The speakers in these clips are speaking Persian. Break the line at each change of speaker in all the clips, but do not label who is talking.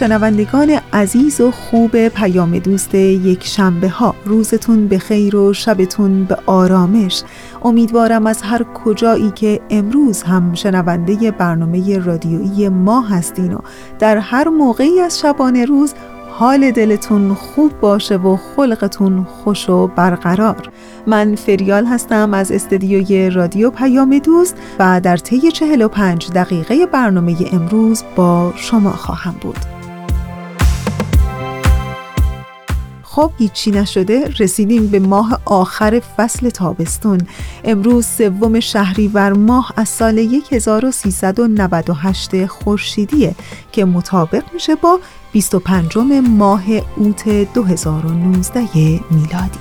شنوندگان عزیز و خوب پیام دوست یک شنبه ها. روزتون به خیر و شبتون به آرامش. امیدوارم از هر کجایی که امروز هم شنونده برنامه رادیویی ما هستین و در هر موقعی از شبانه روز حال دلتون خوب باشه و خلقتون خوش و برقرار. من فریال هستم از استدیوی رادیو پیام دوست و در طی 45 دقیقه برنامه امروز با شما خواهم بود. خب هیچی نشده رسیدیم به ماه آخر فصل تابستون. امروز سوم شهریور ماه از سال 1398 خورشیدیه که مطابق میشه با 25 ماه اوت 2019 میلادی.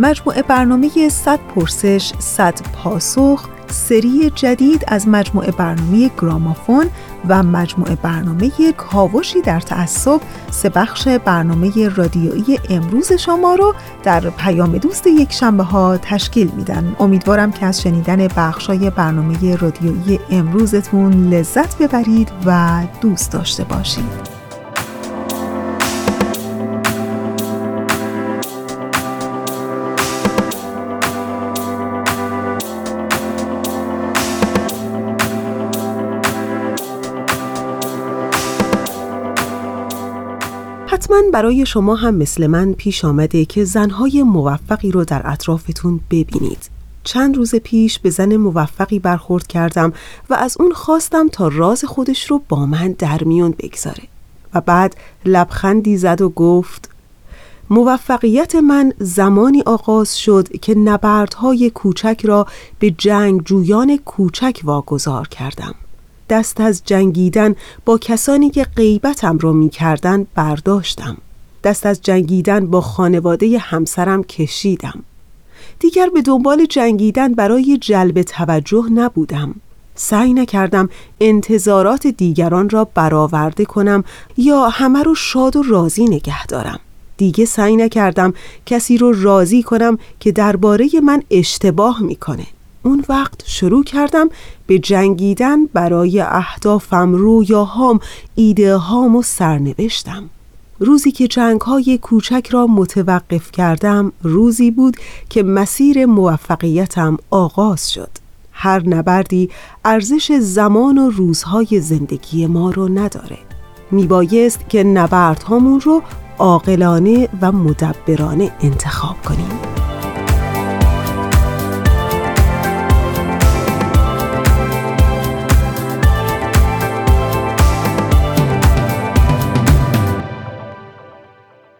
مجموعه برنامه 100 پرسش 100 پاسخ سری جدید از مجموعه برنامه گرامافون و مجموعه برنامه کاوشی در تعصب سه بخش برنامه رادیویی امروز شما رو در پیام دوست یک شنبه ها تشکیل میدن. امیدوارم که از شنیدن بخشای برنامه رادیویی امروزتون لذت ببرید و دوست داشته باشید. حتما برای شما هم مثل من پیش آمده که زنهای موفقی رو در اطرافتون ببینید. چند روز پیش به زن موفقی برخورد کردم و از اون خواستم تا راز خودش رو با من در میون بگذاره. و بعد لبخندی زد و گفت موفقیت من زمانی آغاز شد که نبردهای کوچک را به جنگ جویان کوچک واگذار کردم. دست از جنگیدن با کسانی که غیبتم را می کردن برداشتم. دست از جنگیدن با خانواده همسرم کشیدم. دیگر به دنبال جنگیدن برای جلب توجه نبودم. سعی نکردم انتظارات دیگران را برآورده کنم یا همه رو شاد و راضی نگه دارم. دیگه سعی نکردم کسی رو راضی کنم که درباره من اشتباه می‌کنه. اون وقت شروع کردم به جنگیدن برای اهدافم رویاهام ایده هام و سرنوشتم. روزی که جنگ های کوچک را متوقف کردم روزی بود که مسیر موفقیتم آغاز شد. هر نبردی ارزش زمان و روزهای زندگی ما رو نداره. میبایست که نبردهامون رو عاقلانه و مدبرانه انتخاب کنیم.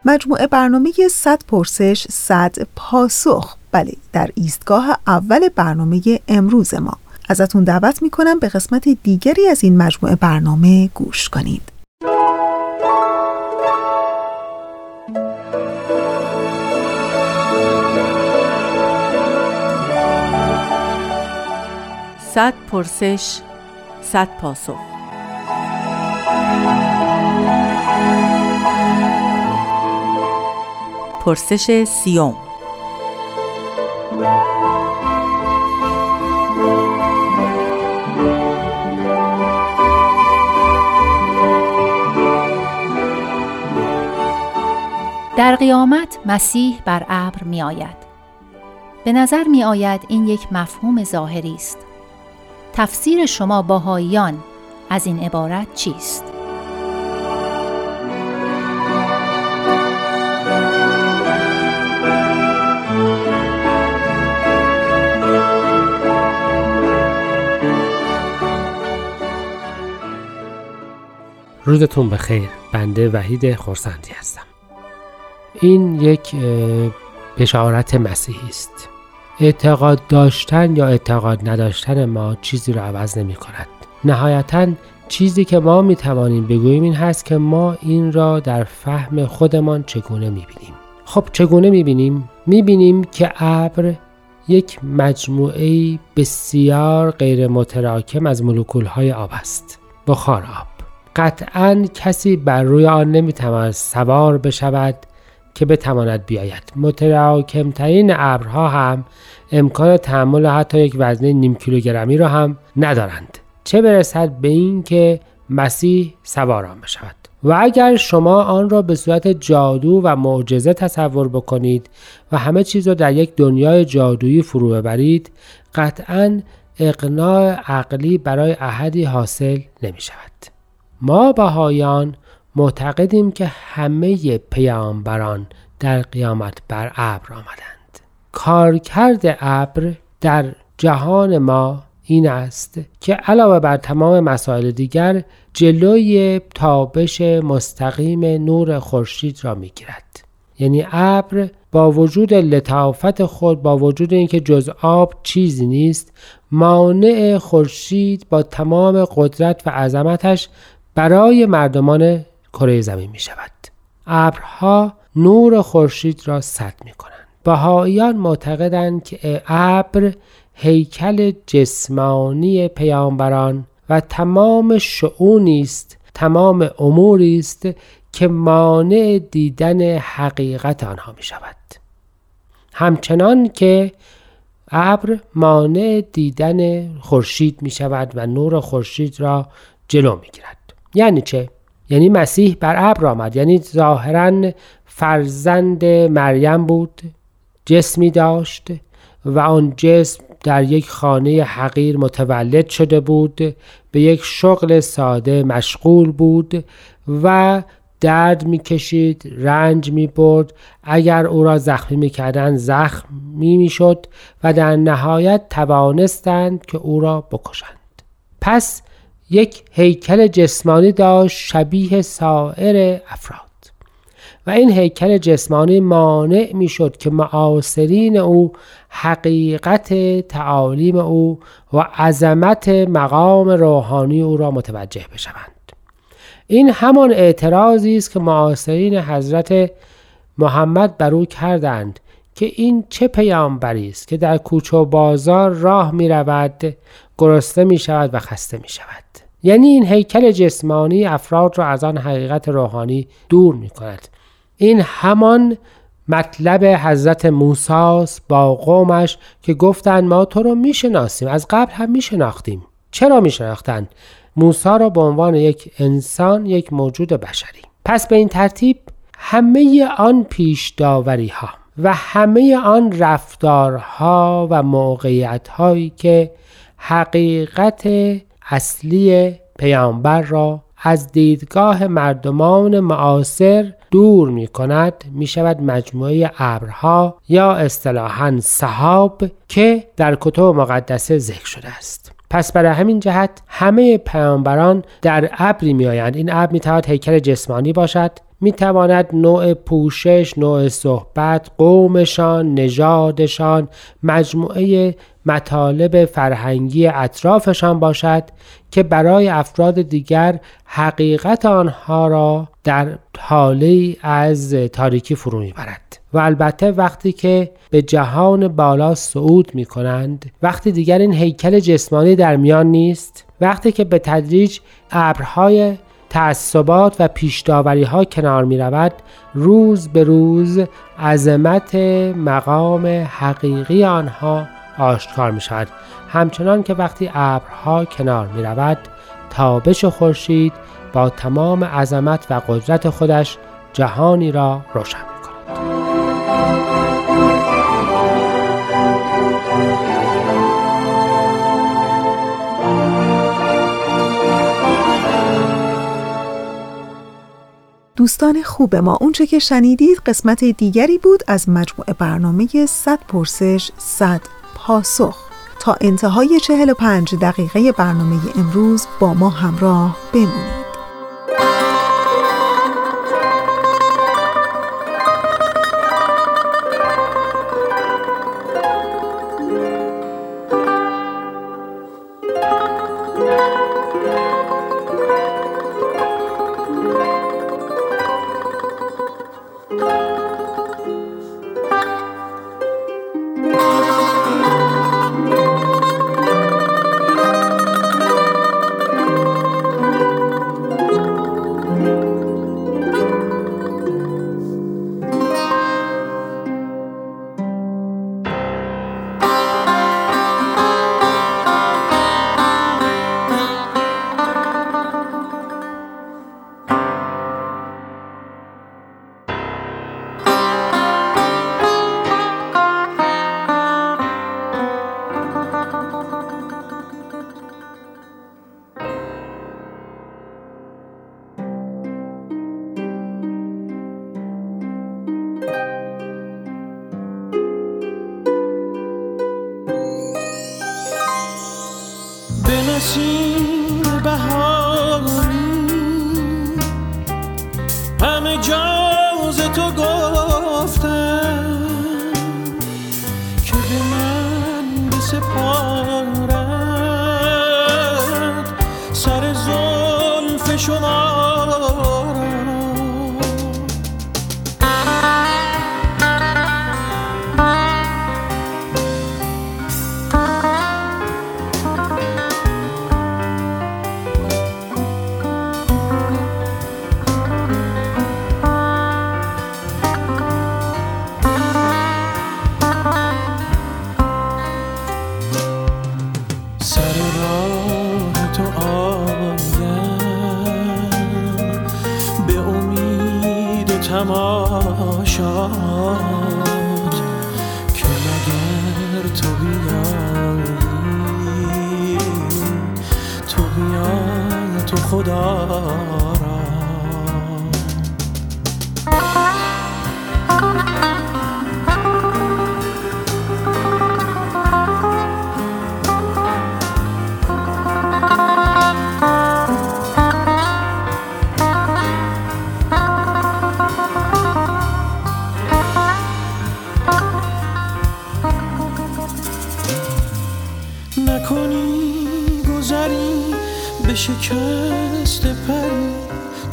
مجموعه برنامه 100 پرسش 100 پاسخ. بله در ایستگاه اول برنامه امروز ما. ازتون دعوت می‌کنم به قسمت دیگری از این مجموعه برنامه گوش کنید.
صد پرسش صد پاسخ. پرسش سیوم در قیامت مسیح بر ابر می آید. به نظر می آید این یک مفهوم ظاهری است. تفسیر شما باهاییان از این عبارت چیست؟
روزتون بخیر. بنده وحید خورسندی هستم. این یک بشارت مسیحی است. اعتقاد داشتن یا اعتقاد نداشتن ما چیزی رو عوض نمی کند. نهایتا چیزی که ما می توانیم بگوییم این هست که ما این را در فهم خودمان چگونه می بینیم. خب چگونه می بینیم؟ می بینیم که ابر یک مجموعه بسیار غیر متراکم از مولکول های آب است. بخار آب. قطعا کسی بر روی آن نمی‌تواند سوار بشود که بتواند بیاید. متراکمترین ابرها هم امکان تحمل حتی یک وزنه نیم کیلوگرمی را هم ندارند. چه برسد به اینکه مسیح سوار آن بشود؟ و اگر شما آن را به صورت جادو و معجزه تصور بکنید و همه چیز را در یک دنیای جادویی فرو ببرید قطعا اقناع عقلی برای احدی حاصل نمی شود. ما بهایان معتقدیم که همه پیامبران در قیامت بر ابر آمدند. کارکرد ابر در جهان ما این است که علاوه بر تمام مسائل دیگر جلوی تابش مستقیم نور خورشید را می‌گیرد یعنی ابر با وجود لطافت خود با وجود اینکه جز آب چیزی نیست مانع خورشید با تمام قدرت و عظمتش برای مردمان کره زمین می شود. ابرها نور خورشید را سد می کنند. بهاییان معتقدند که ابر هیکل جسمانی پیامبران و تمام شعونی است تمام اموری است که مانع دیدن حقیقت آنها می شود. همچنان که ابر مانع دیدن خورشید می شود و نور خورشید را جلو می گیرد. یعنی چه؟ یعنی مسیح بر ابر آمد. یعنی ظاهرا فرزند مریم بود جسمی داشت و آن جسم در یک خانه حقیر متولد شده بود به یک شغل ساده مشغول بود و درد می‌کشید رنج می برد اگر او را زخمی می‌کردند زخمی می‌شد و در نهایت توانستند که او را بکشند. پس یک هیکل جسمانی داشت شبیه سایر افراد. و این هیکل جسمانی مانع می‌شد که معاصرین او حقیقت تعالیم او و عظمت مقام روحانی او را متوجه بشوند. این همان اعتراضی است که معاصرین حضرت محمد بر او کردند که این چه پیامبری است که در کوچه و بازار راه می رود گرسنه می شود و خسته می شود یعنی این هیکل جسمانی افراد را از آن حقیقت روحانی دور می کند این همان مطلب حضرت موساس با قومش که گفتند ما تو رو می‌شناسیم از قبل هم میشناختیم. چرا میشناختند موسا را به عنوان یک انسان یک موجود بشری. پس به این ترتیب همه آن پیش داوری ها و همه آن رفتارها و موقعیت هایی که حقیقت اصلی پیامبر را از دیدگاه مردمان معاصر دور می کند می شود مجموعه ابرها یا اصطلاحا صحاب که در کتب مقدسه ذکر شده است. پس برای همین جهت همه پیامبران در ابری می آیند. این ابر می تواند هیکل جسمانی باشد می تواند نوع پوشش، نوع صحبت، قومشان، نژادشان، مجموعه مطالب فرهنگی اطرافشان باشد که برای افراد دیگر حقیقت آنها را در حاله از تاریکی فرو می‌برد. و البته وقتی که به جهان بالا صعود می کنند وقتی دیگر این هیکل جسمانی در میان نیست وقتی که به تدریج ابرهای تعصبات و پیشداوری ها کنار می رود روز به روز عظمت مقام حقیقی آنها آشکار می شود همچنان که وقتی ابرها کنار می رود تابش خورشید با تمام عظمت و قدرت خودش جهانی را روشن می کند.
دوستان خوب ما اونچه که شنیدید قسمت دیگری بود از مجموعه برنامه 100 پرسش 100 پاسخ. تا انتهای 45 دقیقه برنامه امروز با ما همراه بمونید.
نسیم بهاری love.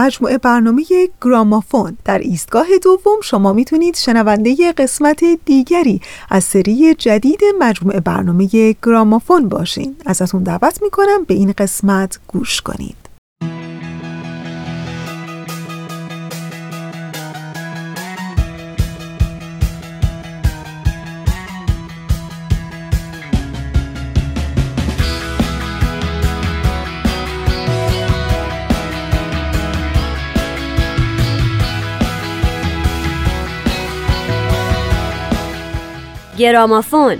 مجموعه برنامه گرامافون در ایستگاه دوم شما می‌تونید شنونده قسمت دیگری از سری جدید مجموعه برنامه گرامافون باشین. ازتون دعوت می‌کنم به این قسمت گوش کنید.
گرامافون.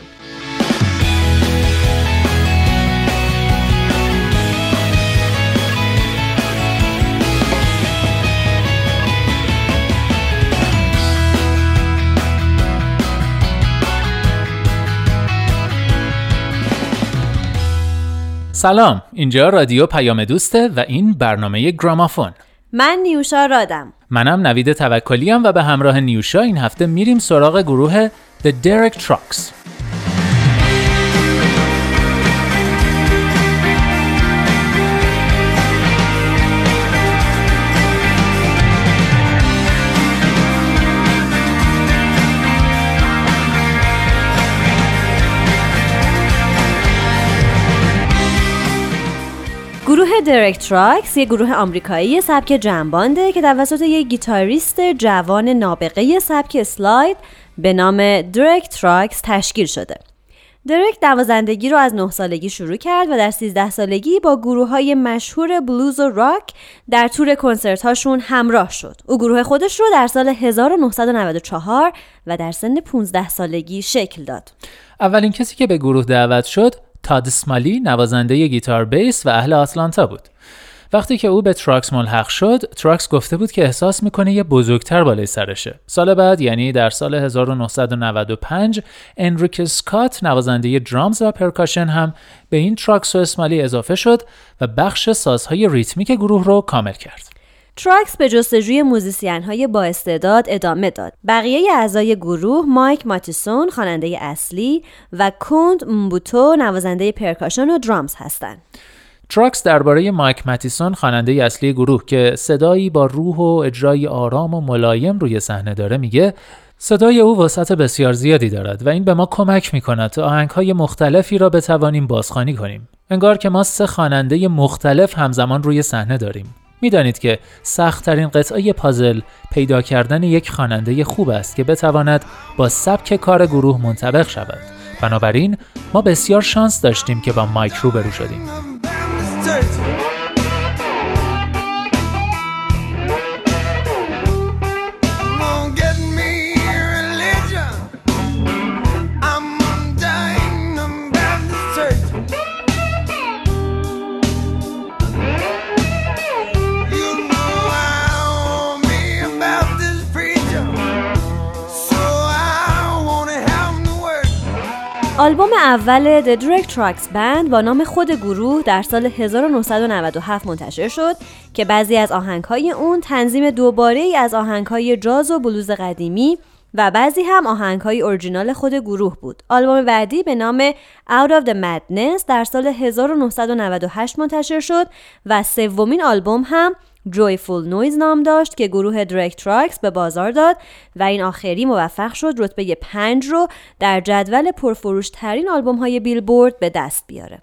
سلام اینجا رادیو پیام دوسته و این برنامه گرامافون.
من نیوشا رادم.
منم نوید توکلی و به همراه نیوشا این هفته میریم سراغ گروه The Derek Trucks.
گروه Derek Trucks یک گروه آمریکایی سبک jam band ه که توسط یک گیتاریست جوان نابغه سبک slide به نام درک تراکس تشکیل شده. درک نوازندگی رو از 9 سالگی شروع کرد و در 13 سالگی با گروه های مشهور بلوز و راک در تور کنسرت هاشون همراه شد. او گروه خودش رو در سال 1994 و در سن 15 سالگی شکل داد.
اولین کسی که به گروه دعوت شد تاد سمالی نوازنده گیتار بیس و اهل آتلانتا بود. وقتی که او به تراکس ملحق شد تراکس گفته بود که احساس می‌کنه یه بزرگتر بالای سرشه سال بعد یعنی در سال 1995 انریک سکات نوازنده drums و پرکاشن هم به این تراکس و اسمالی اضافه شد و بخش سازهای ریتمیک گروه رو کامل کرد
تراکس به جستجوی موزیسین های با استعداد ادامه داد. بقیه اعضای گروه مایک ماتیسون خواننده اصلی و کوند مبوتو نوازنده پرکاشن و drums هستند.
تراکس درباره مایک ماتیسون خواننده اصلی گروه که صدایی با روح و اجرای آرام و ملایم روی صحنه داره میگه صدای او وسعت بسیار زیادی دارد و این به ما کمک می کند تا آهنگ های مختلفی را بتوانیم بازخوانی کنیم. انگار که ما سه خواننده مختلف همزمان روی صحنه داریم. می‌دانید که سختترین قطعه پازل پیدا کردن یک خواننده خوب است که بتواند با سبک کار گروه منطبق شود. بنابراین ما بسیار شانس داشتیم که با مایک روبرو شدیم.
dirty.
آلبوم اول The Derek Trucks Band با نام خود گروه در سال 1997 منتشر شد که بعضی از آهنگهای اون تنظیم دوباره ای از آهنگهای جاز و بلوز قدیمی و بعضی هم آهنگهای اورجینال خود گروه بود. آلبوم بعدی به نام Out of the Madness در سال 1998 منتشر شد و سومین آلبوم هم Joyful Noise نام داشت که گروه درک تراکس به بازار داد و این آخری موفق شد رتبه 5 رو در جدول پرفروش ترین آلبوم های بیلبورد به دست بیاره.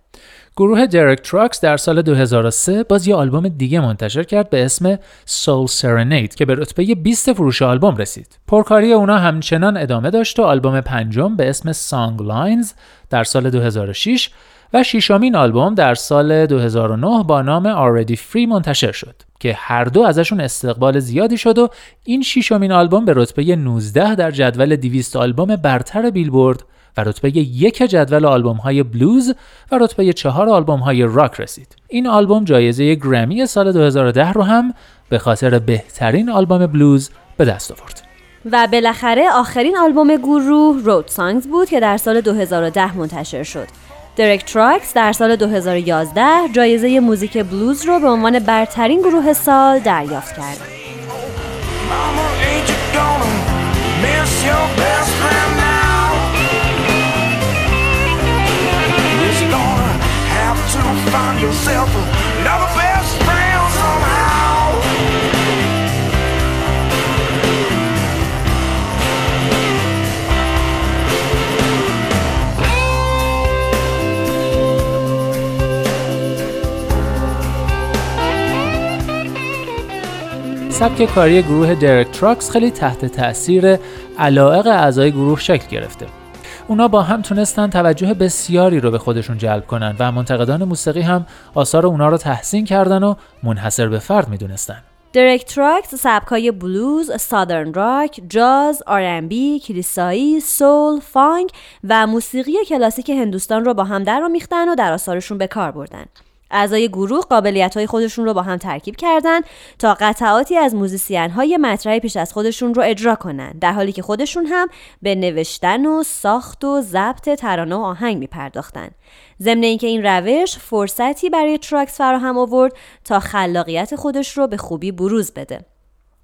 گروه درک تراکس در سال 2003 باز یه آلبوم دیگه منتشر کرد به اسم Soul Serenade که به رتبه 20 فروش آلبوم رسید. پرکاری اونا همچنان ادامه داشت و آلبوم پنجم به اسم Songlines در سال 2006 و ششمین آلبوم در سال 2009 با نام Already Free منتشر شد که هر دو ازشون استقبال زیادی شد و این ششمین آلبوم به رتبه 19 در جدول 200 آلبوم برتر بیلبورد و رتبه یک جدول آلبوم های بلوز و رتبه چهار آلبوم های راک رسید. این آلبوم جایزه گرمی سال 2010 رو هم به خاطر بهترین آلبوم بلوز به دست آورد.
و بالاخره آخرین آلبوم گروه Roadsongs بود که در سال 2010 منتشر شد. درک تراکس در سال 2011 جایزه موزیک بلوز رو به عنوان برترین گروه سال دریافت کرد.
Mama,
سبک کاری گروه درک تراکس خیلی تحت تاثیر علائق اعضای گروه شکل گرفته. اونا با هم تونستن توجه بسیاری رو به خودشون جلب کنن و منتقدان موسیقی هم آثار اونا رو تحسین کردن و منحصر به فرد می‌دونستن.
درک تراکس سبکای بلوز، Southern rock، جاز، R&B، کلیسایی، soul، funk و موسیقی کلاسیک هندوستان رو با هم در و در آثارشون به کار بردن. اعضای گروه قابلیت های خودشون رو با هم ترکیب کردن تا قطعاتی از موزیسین های مطرح پیش از خودشون رو اجرا کنن در حالی که خودشون هم به نوشتن و ساخت و ضبط ترانه و آهنگ می پرداختن. ضمن اینکه این روش فرصتی برای تراکس فراهم آورد تا خلاقیت خودش رو به خوبی بروز بده.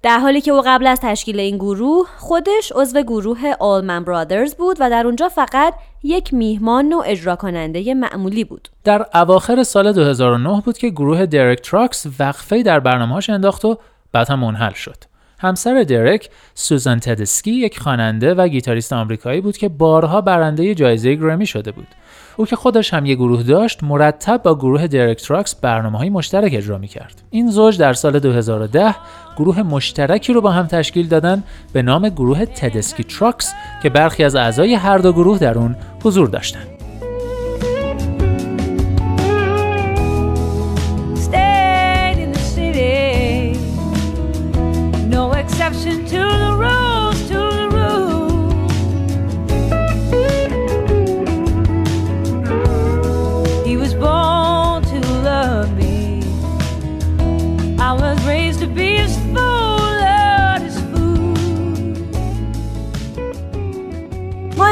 در حالی که او قبل از تشکیل این گروه خودش عضو گروه آلمن برادرز بود و در اونجا فقط یک میهمان و اجرا کننده معمولی بود.
در اواخر سال 2009 بود که گروه درک تراکس وقفه در برنامه‌هاش انداخت و بعد هم منحل شد. همسر درک سوزان تدسکی یک خواننده و گیتاریست آمریکایی بود که بارها برنده جایزه گرمی شده بود. او که خودش هم یک گروه داشت مرتب با گروه درک تراکس برنامه های مشترک اجرا می کرد. این زوج در سال 2010 گروه مشترکی رو با هم تشکیل دادن به نام گروه تدسکی تراکس که برخی از اعضای هر دو گروه در اون حضور داشتند.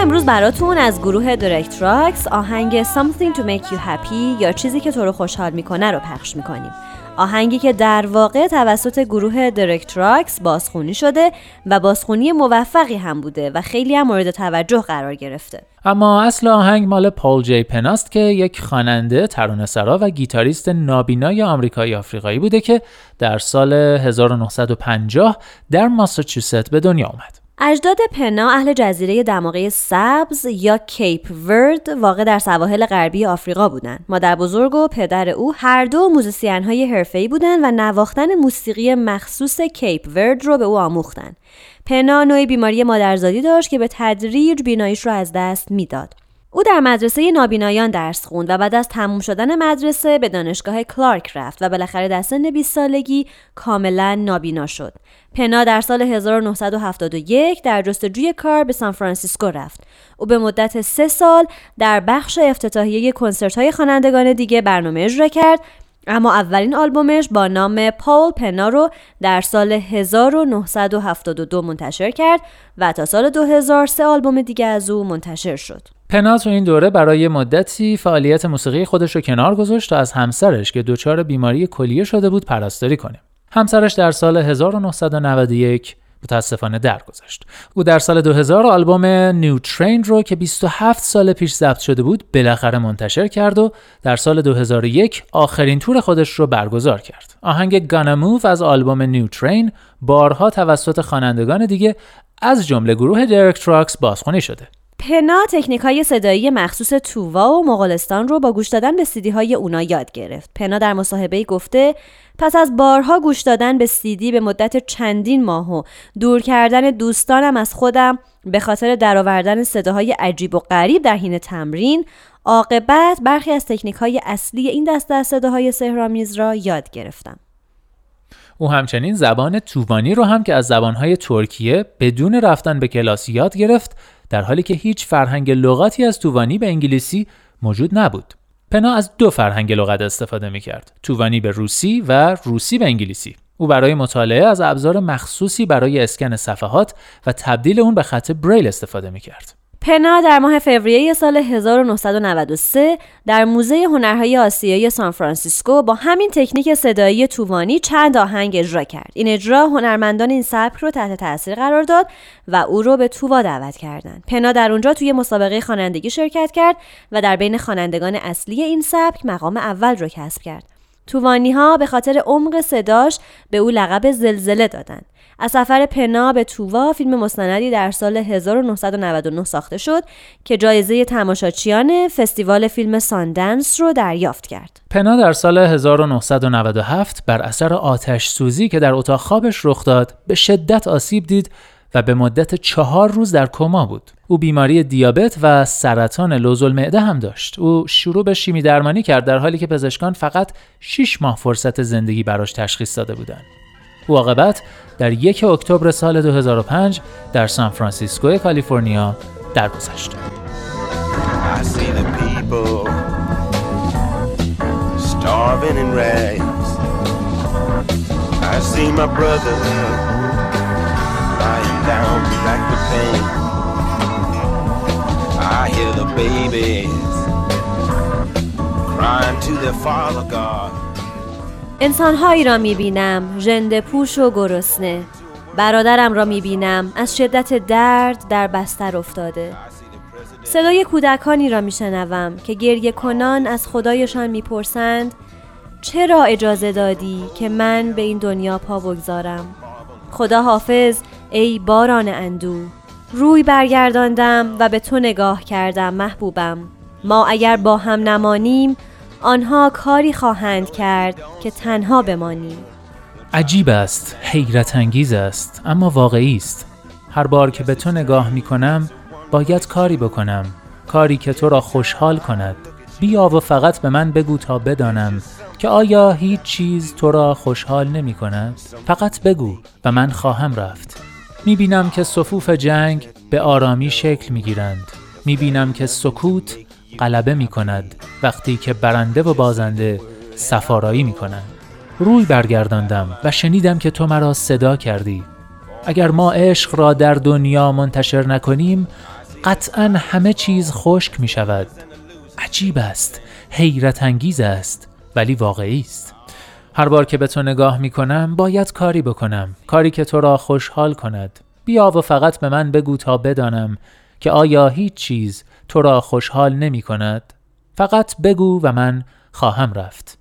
امروز براتون از گروه درک تراکس آهنگ Something to Make You Happy یا چیزی که تو رو خوشحال می‌کنه رو پخش می‌کنیم. آهنگی که در واقع توسط گروه درک تراکس بازخونی شده و بازخونی موفقی هم بوده و خیلی هم مورد توجه قرار گرفته.
اما اصل آهنگ مال پال جی پناست که یک خواننده، ترانه‌سرا و گیتاریست نابینای آمریکایی آفریقایی بوده که در سال 1950 در ماساچوست به دنیا آمد.
اجداد پنا اهل جزیره دماغه سبز یا کیپ ورد واقع در سواحل غربی آفریقا بودند. مادر بزرگ و پدر او هر دو موزیسین های حرفه‌ای بودند و نواختن موسیقی مخصوص کیپ ورد رو به او آموختند. پنا نوعی بیماری مادرزادی داشت که به تدریج بیناییش را از دست می‌داد. او در مدرسه نابینایان درس خوند و بعد از تموم شدن مدرسه به دانشگاه کلارک رفت و بالاخره در سن 20 سالگی کاملا نابینا شد. پنا در سال 1971 در جستجوی کار به سان فرانسیسکو رفت. او به مدت سه سال در بخش افتتاحیه کنسرت های خوانندگان دیگه برنامه اجرا کرد اما اولین آلبومش با نام پاول پنا رو در سال 1972 منتشر کرد و تا سال 2000 سه آلبوم دیگه از او منتشر شد.
پنا تو این دوره برای مدتی فعالیت موسیقی خودش رو کنار گذاشت تا از همسرش که دچار بیماری کلیه شده بود پرستاری کنه. همسرش در سال 1991 متاسفانه درگذشت. او در سال 2000 آلبوم New Train رو که 27 سال پیش ضبط شده بود بالاخره منتشر کرد و در سال 2001 آخرین تور خودش رو برگزار کرد. آهنگ Gonna Move از آلبوم New Train بارها توسط خوانندگان دیگه از جمله گروه درک تراکس بازخوانی شده.
پنا تکنیک های صدایی مخصوص تووا و مغولستان رو با گوش دادن به سیدی های اونا یاد گرفت. پنا در مصاحبه گفته پس از بارها گوش دادن به سیدی به مدت چندین ماه و دور کردن دوستانم از خودم به خاطر درآوردن صداهای عجیب و غریب در حین تمرین عاقبت برخی از تکنیک های اصلی این دسته از صداهای سهرامیز را یاد گرفتم.
او همچنین زبان تووانی رو هم که از زبانهای ترکیه بدون رفتن به کلاس یاد گرفت در حالی که هیچ فرهنگ لغاتی از تووانی به انگلیسی موجود نبود. پنا از دو فرهنگ لغت استفاده می کرد. تووانی به روسی و روسی به انگلیسی. او برای مطالعه از ابزار مخصوصی برای اسکن صفحات و تبدیل اون به خط بریل استفاده می کرد.
پنا در ماه فوریه سال 1993 در موزه هنرهای آسیایی سان فرانسیسکو با همین تکنیک صدایی تووانی چند آهنگ اجرا کرد. این اجرا هنرمندان این سبک رو تحت تاثیر قرار داد و او رو به تووا دعوت کردند. پنا در اونجا توی مسابقه خوانندگی شرکت کرد و در بین خوانندگان اصلی این سبک مقام اول رو کسب کرد. تووانی ها به خاطر عمق صداش به او لقب زلزله دادند. از سفر پنا به تووا فیلم مستندی در سال 1999 ساخته شد که جایزه تماشاچیان فستیوال فیلم ساندنس رو دریافت کرد.
پنا در سال 1997 بر اثر آتش سوزی که در اتاق خوابش رخ داد به شدت آسیب دید و به مدت چهار روز در کما بود. او بیماری دیابت و سرطان لوزالمعده هم داشت. او شروع به شیمی درمانی کرد در حالی که پزشکان فقط 6 ماه فرصت زندگی براش تشخیص داده بودند. عاقبت در یک اکتبر سال 2005 در سان فرانسیسکو کالیفرنیا درگذشت.
Starving crying to their father God.
انسانهایی را می‌بینم ژنده پوش و گرسنه. برادرم را می‌بینم از شدت درد در بستر افتاده. صدای کودکانی را میشنوم که گریه کنان از خدایشان می‌پرسند چرا اجازه دادی که من به این دنیا پا بگذارم؟ خدا حافظ ای باران اندو روی برگرداندم و به تو نگاه کردم محبوبم. ما اگر با هم نمانیم آنها کاری خواهند کرد که تنها بمانیم
عجیب است، حیرت انگیز است، اما واقعی است. هر بار که به تو نگاه می کنم، باید کاری بکنم. کاری که تو را خوشحال کند. بیا و فقط به من بگو تا بدانم که آیا هیچ چیز تو را خوشحال نمی کند؟ فقط بگو و من خواهم رفت. می بینم که صفوف جنگ به آرامی شکل می گیرند. می بینم که سکوت غلبه می کند وقتی که برنده و بازنده سفارایی می کنند. روی برگرداندم و شنیدم که تو مرا صدا کردی. اگر ما عشق را در دنیا منتشر نکنیم قطعا همه چیز خشک می شود. عجیب است، حیرت انگیز است، ولی واقعی است. هر بار که به تو نگاه می کنم باید کاری بکنم، کاری که تو را خوشحال کند. بیا و فقط به من بگو تا بدانم که آیا هیچ چیز تو را خوشحال نمی کند؟ فقط بگو و من خواهم رفت.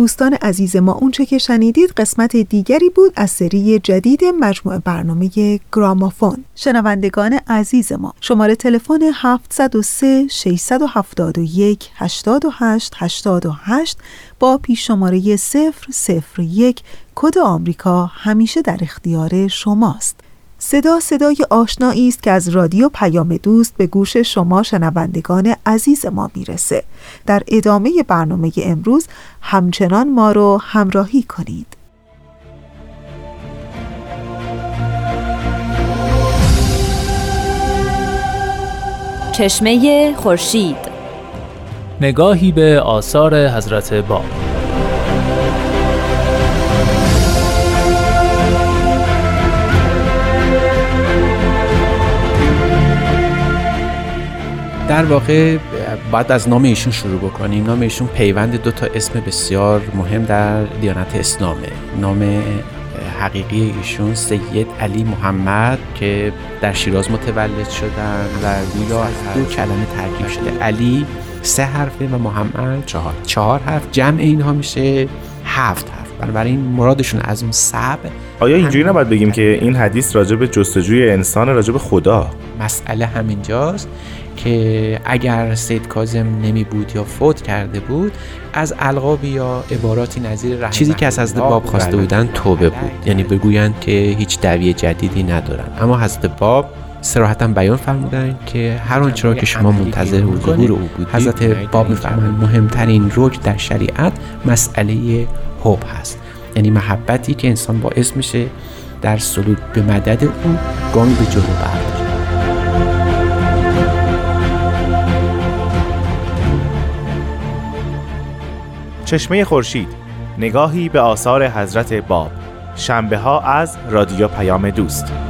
دوستان عزیز ما اونچه که شنیدید قسمت دیگری بود از سری جدید مجموعه برنامه گرامافون. شنوندگان عزیز ما شماره تلفن 703 671 88 88 با پیش شماره 001 کد آمریکا همیشه در اختیار شماست. صدا صدای آشنایی است که از رادیو پیام دوست به گوش شما شنوندگان عزیز ما می‌رسه. در ادامه برنامه امروز همچنان ما رو همراهی کنید.
چشمه خورشید
نگاهی به آثار حضرت باب
در واقع باید از نام ایشون شروع بکنیم. نام ایشون پیوند دو تا اسم بسیار مهم در دیانت اسلامه. نام حقیقی ایشون سید علی محمد که در شیراز متولد شدن و گویا دو کلمه ترکیب شده. علی سه حرفه و محمد چهار. چهار حرف جمع اینها میشه هفت حرف. بنابراین مرادشون از اون سب
آیا اینجوری نباید بگیم که این حدیث راجع به جستجوی انسان راجع به خدا؟
مسئله همینجاست که اگر سید کازم نمی بود یا فوت کرده بود از القاب یا عباراتی نظیر
چیزی که از حضرت باب خواسته بودن توبه بود. یعنی بگویند که هیچ دعوی جدیدی ندارن. اما حضرت باب
سراحتا بیان فرمودن که هر آنچه را که شما منتظر ظهور او بودید حضرت باب میفرمایند مهمترین رکن در شریعت مسئله حب هست. یعنی محبتی که انسان باعث میشه در سلوک به مدد او گام به جلو برداره.
چشمه خورشید نگاهی به آثار حضرت باب. شنبه ها از رادیو پیام دوست.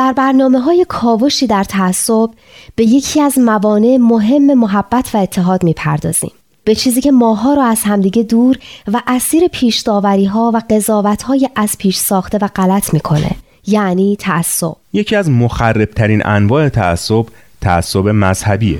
در برنامه های کاوشی در تعصب به یکی از موانع مهم محبت و اتحاد می‌پردازیم. به چیزی که ماها را از همدیگه دور و اسیر پیش ها و قضاوت های از پیش ساخته و غلط می‌کنه. یعنی تعصب.
یکی از مخربترین انواع تعصب تعصب مذهبیه.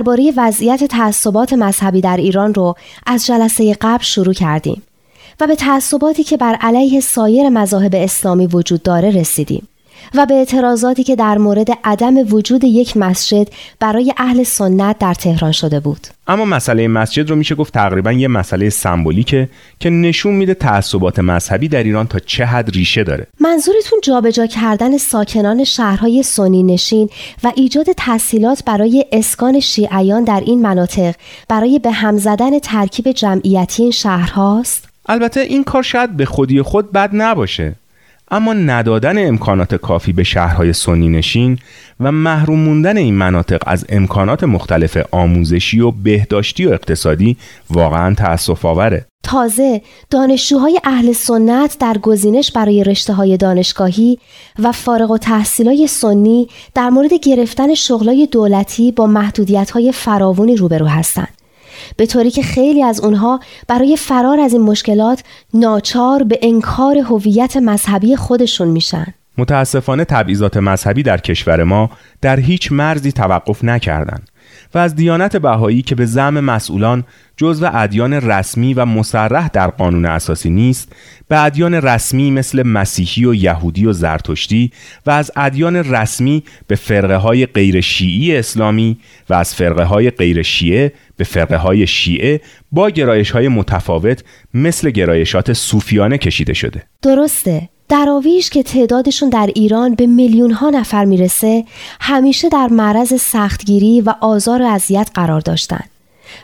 درباره وضعیت تعصبات مذهبی در ایران رو از جلسه قبل شروع کردیم و به تعصباتی که بر علیه سایر مذاهب اسلامی وجود داره رسیدیم. و به اعتراضاتی که در مورد عدم وجود یک مسجد برای اهل سنت در تهران شده بود.
اما مسئله مسجد رو میشه گفت تقریبا یه مسئله سمبولیکه که نشون میده تعصبات مذهبی در ایران تا چه حد ریشه داره.
منظورتون جابجا کردن ساکنان شهرهای سنی نشین و ایجاد تحصیلات برای اسکان شیعیان در این مناطق برای به هم زدن ترکیب جمعیتی این شهرهاست؟
البته این کار شاید به خودی خود بد نباشه اما ندادن امکانات کافی به شهرهای سنی نشین و محروم موندن این مناطق از امکانات مختلف آموزشی و بهداشتی و اقتصادی واقعا تأسف آوره.
تازه دانشجوهای اهل سنت در گزینش برای رشته های دانشگاهی و فارغ و تحصیلای سنی در مورد گرفتن شغلای دولتی با محدودیت های فراوانی روبرو هستند. به طوری که خیلی از اونها برای فرار از این مشکلات ناچار به انکار هویت مذهبی خودشون میشن.
متاسفانه تبعیضات مذهبی در کشور ما در هیچ مرزی توقف نکردند و از دیانت بهایی که به زعم مسئولان جزو ادیان رسمی و مسرح در قانون اساسی نیست به ادیان رسمی مثل مسیحی و یهودی و زرتشتی و از ادیان رسمی به فرقه های غیر شیعی اسلامی و از فرقه های غیر شیعه به فرقه های شیعه با گرایش های متفاوت مثل گرایشات صوفیانه کشیده شده.
درسته. دراویش که تعدادشون در ایران به میلیون ها نفر می‌رسه همیشه در معرض سختگیری و آزار و اذیت قرار داشتند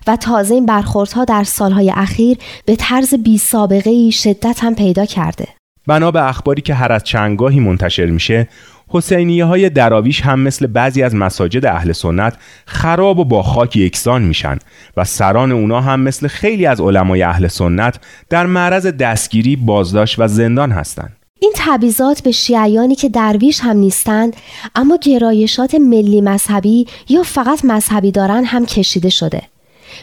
و تازه این برخوردها در سالهای اخیر به طرز بی سابقه ای شدت هم پیدا کرده
بنا به اخباری که هر از چندگاهی منتشر میشه حسینیه های دراویش هم مثل بعضی از مساجد اهل سنت خراب و با خاک یکسان میشن و سران اونا هم مثل خیلی از علمای اهل سنت در معرض دستگیری، بازداشت و زندان هستند.
این تبعیضات به شیعیانی که درویش هم نیستند اما گرایشات ملی مذهبی یا فقط مذهبی دارن هم کشیده شده.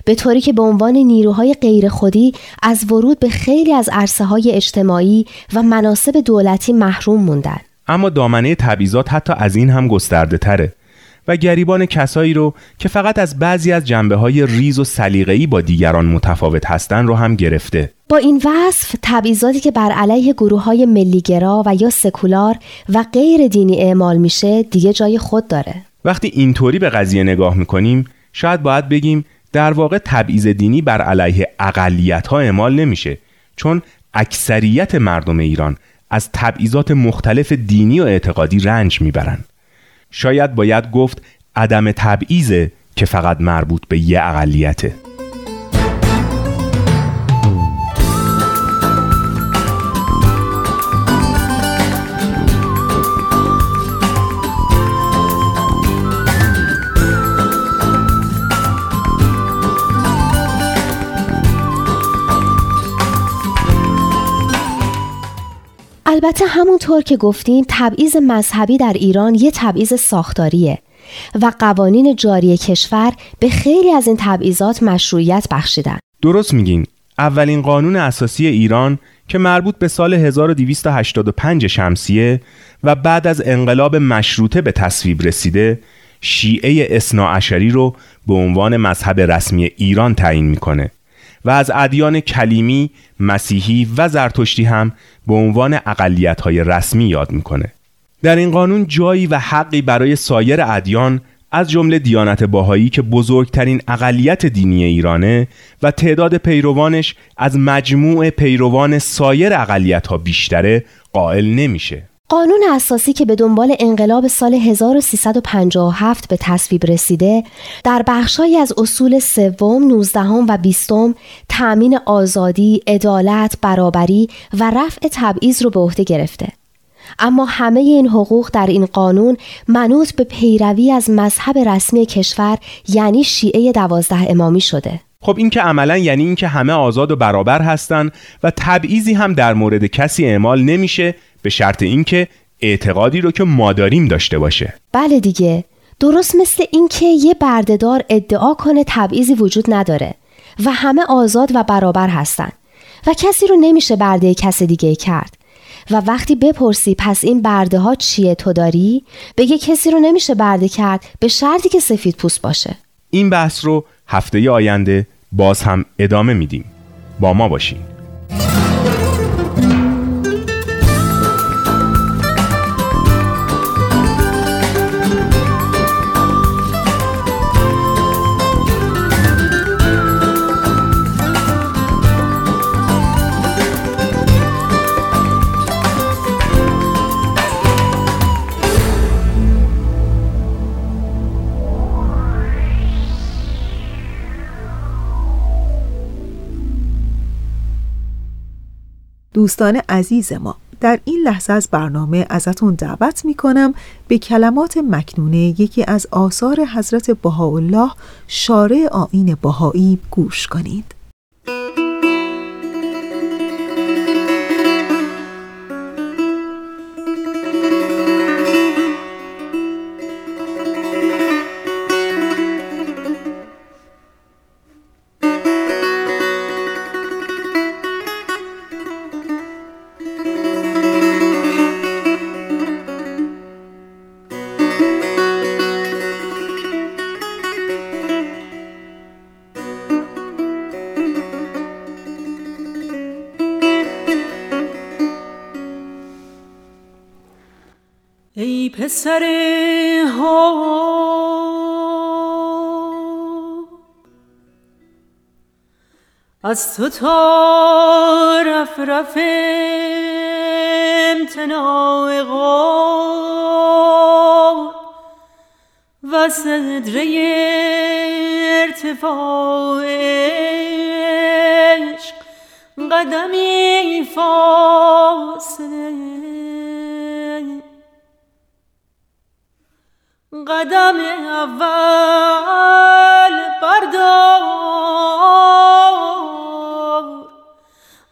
به طوری که به عنوان نیروهای غیر خودی از ورود به خیلی از عرصه های اجتماعی و مناسب دولتی محروم موندن.
اما دامنه تبعیضات حتی از این هم گسترده تره و گریبان کسایی رو که فقط از بعضی از جنبه های ریز و سلیقه‌ای با دیگران متفاوت هستن رو هم گرفته.
با این وصف تبعیضاتی که بر علیه گروه های ملیگرا و یا سکولار و غیر دینی اعمال میشه دیگه جای خود داره.
وقتی اینطوری به قضیه نگاه می‌کنیم شاید باید بگیم در واقع تبعیض دینی بر علیه اقلیت ها اعمال نمیشه چون اکثریت مردم ایران از تبعیضات مختلف دینی و اعتقادی رنج می‌برن. شاید باید گفت عدم تبعیضه که فقط مربوط به یه اقلیته.
البته همونطور که گفتیم تبعیض مذهبی در ایران یه تبعیض ساختاریه و قوانین جاری کشور به خیلی از این تبعیضات مشروعیت بخشیدن.
درست میگین. اولین قانون اساسی ایران که مربوط به سال 1285 شمسیه و بعد از انقلاب مشروطه به تصویب رسیده شیعه اصناعشری رو به عنوان مذهب رسمی ایران تعیین می‌کنه. و از ادیان کلیمی، مسیحی و زرتشتی هم به عنوان اقلیت‌های رسمی یاد می‌کنه. در این قانون جایی و حقی برای سایر ادیان از جمله دیانت باهایی که بزرگترین اقلیت دینی ایرانه و تعداد پیروانش از مجموع پیروان سایر اقلیت‌ها بیشتره قائل نمیشه.
قانون اساسی که به دنبال انقلاب سال 1357 به تصویب رسیده در بخشهایی از اصول سوم، نوزدهم و بیستم تأمین آزادی، عدالت، برابری و رفع تبعیض رو به عهده گرفته. اما همه این حقوق در این قانون منوط به پیروی از مذهب رسمی کشور یعنی شیعه دوازده امامی شده.
خب این که عملا یعنی اینکه همه آزاد و برابر هستند و تبعیضی هم در مورد کسی اعمال نمیشه به شرط اینکه اعتقادی رو که ما داریم داشته باشه.
بله دیگه. درست مثل اینکه یه بردهدار ادعا کنه تبعیضی وجود نداره و همه آزاد و برابر هستن و کسی رو نمیشه برده کس دیگه کرد. و وقتی بپرسی پس این برده ها چیه تو داری؟ بگه کسی رو نمیشه برده کرد به شرطی که سفید پوست باشه.
این بحث رو هفته آینده باز هم ادامه میدیم. با ما باشین.
دوستان عزیز ما در این لحظه از برنامه ازتون دعوت می کنم به کلمات مکنونه یکی از آثار حضرت بهاءالله شارع آین بهایی گوش کنید.
پسر ها. از تو تا رف رف امتناع غار و صدره ارتفاع عشق قدمی فاصله. قدم اول بردار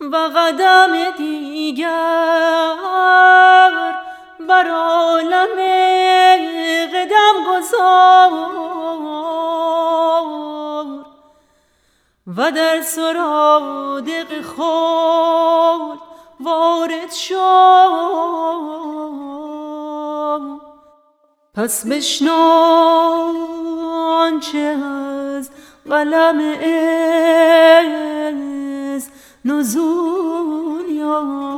و قدم دیگر بر عالم قدم گذار و در سرادق خود وارد شد پس بشنو آنچه از قلم از نزول یافت.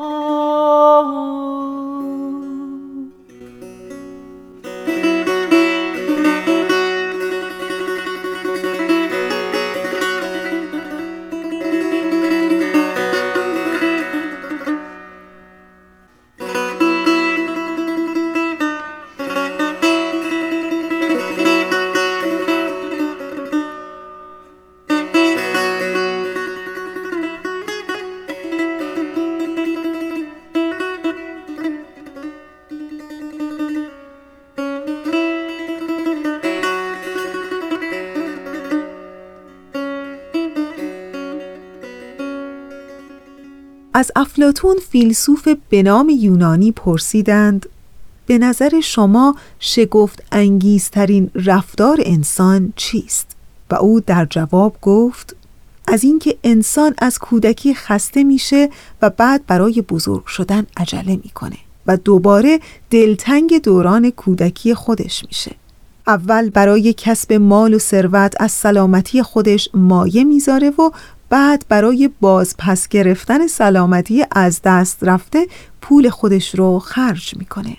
از افلاتون فیلسوف به نام یونانی پرسیدند به نظر شما شگفت انگیزترین رفتار انسان چیست؟ و او در جواب گفت از اینکه انسان از کودکی خسته میشه و بعد برای بزرگ شدن عجله می‌کنه و دوباره دلتنگ دوران کودکی خودش میشه اول برای کسب مال و ثروت از سلامتی خودش مایه می‌ذاره و بعد برای باز پس گرفتن سلامتی از دست رفته پول خودش رو خرج می‌کنه.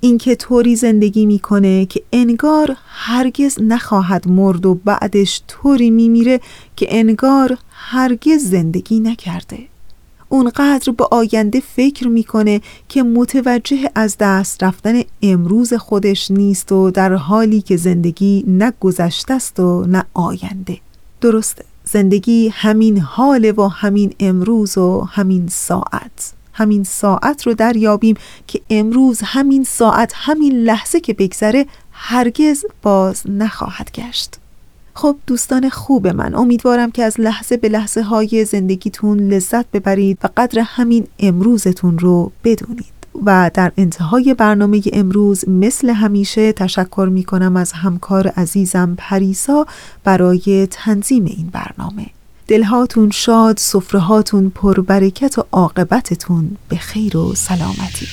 اینکه طوری زندگی می‌کنه که انگار هرگز نخواهد مرد و بعدش طوری میمیره که انگار هرگز زندگی نکرده. اونقدر به آینده فکر می‌کنه که متوجه از دست رفتن امروز خودش نیست و در حالی که زندگی نه گذشته است و نه آینده. درسته؟ زندگی همین حال و همین امروز و همین ساعت. همین ساعت رو دریابیم که امروز همین ساعت همین لحظه که بگذره هرگز باز نخواهد گشت. خب دوستان خوب من امیدوارم که از لحظه به لحظه های زندگیتون لذت ببرید و قدر همین امروزتون رو بدونید. و در انتهای برنامه امروز مثل همیشه تشکر می کنم از همکار عزیزم پریسا برای تنظیم این برنامه. دلهاتون شاد سفرهاتون پربرکت و عاقبتتون به خیر و سلامتی.